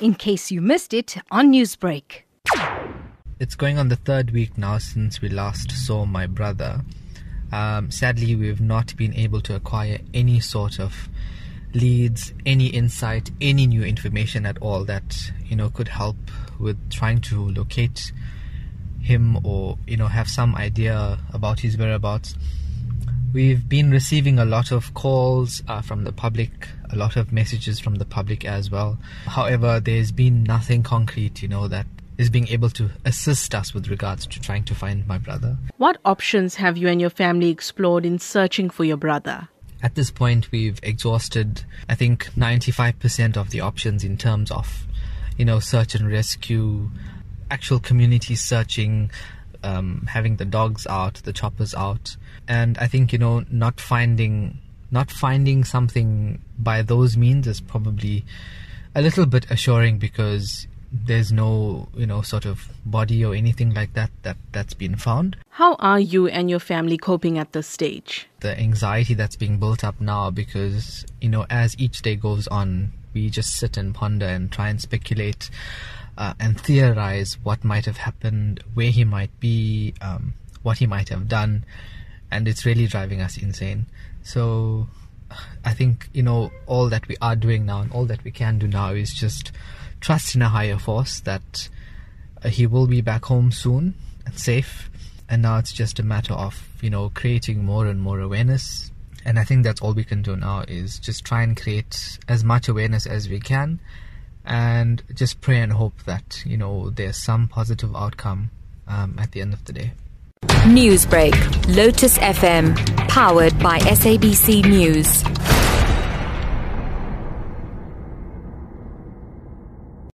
in case you missed it on Newsbreak. It's going on the third week now since we last saw my brother. Um, sadly, we've not been able to acquire any sort of leads, any insight, any new information at all that you know could help with trying to locate him or you know have some idea about his whereabouts. We've been receiving a lot of calls uh, from the public, a lot of messages from the public as well. However, there's been nothing concrete, you know, that is being able to assist us with regards to trying to find my brother. What options have you and your family explored in searching for your brother? At this point, we've exhausted, I think, 95% of the options in terms of, you know, search and rescue, actual community searching, um, having the dogs out, the choppers out, and I think you know not finding not finding something by those means is probably a little bit assuring because there's no you know sort of body or anything like that that that's been found. How are you and your family coping at this stage? The anxiety that's being built up now because you know as each day goes on we just sit and ponder and try and speculate uh, and theorize what might have happened, where he might be, um, what he might have done, and it's really driving us insane. So I think you know all that we are doing now and all that we can do now is just trust in a higher force that uh, he will be back home soon and safe. And now it's just a matter of you know creating more and more awareness. And I think that's all we can do now is just try and create as much awareness as we can and just pray and hope that you know there's some positive outcome um, at the end of the day. Newsbreak, Lotus FM, powered by SABC News.